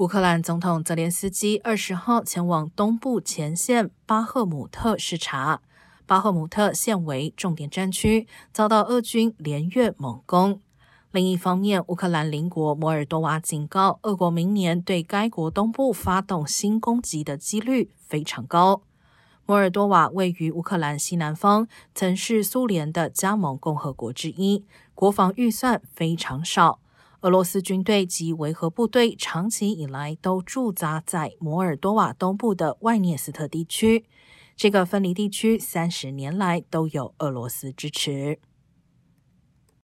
乌克兰总统泽连斯基二十号前往东部前线巴赫姆特视察。巴赫姆特现为重点战区，遭到俄军连月猛攻。另一方面，乌克兰邻国摩尔多瓦警告，俄国明年对该国东部发动新攻击的几率非常高。摩尔多瓦位于乌克兰西南方，曾是苏联的加盟共和国之一，国防预算非常少。俄罗斯军队及维和部队长期以来都驻扎在摩尔多瓦东部的外涅斯特地区，这个分离地区三十年来都有俄罗斯支持。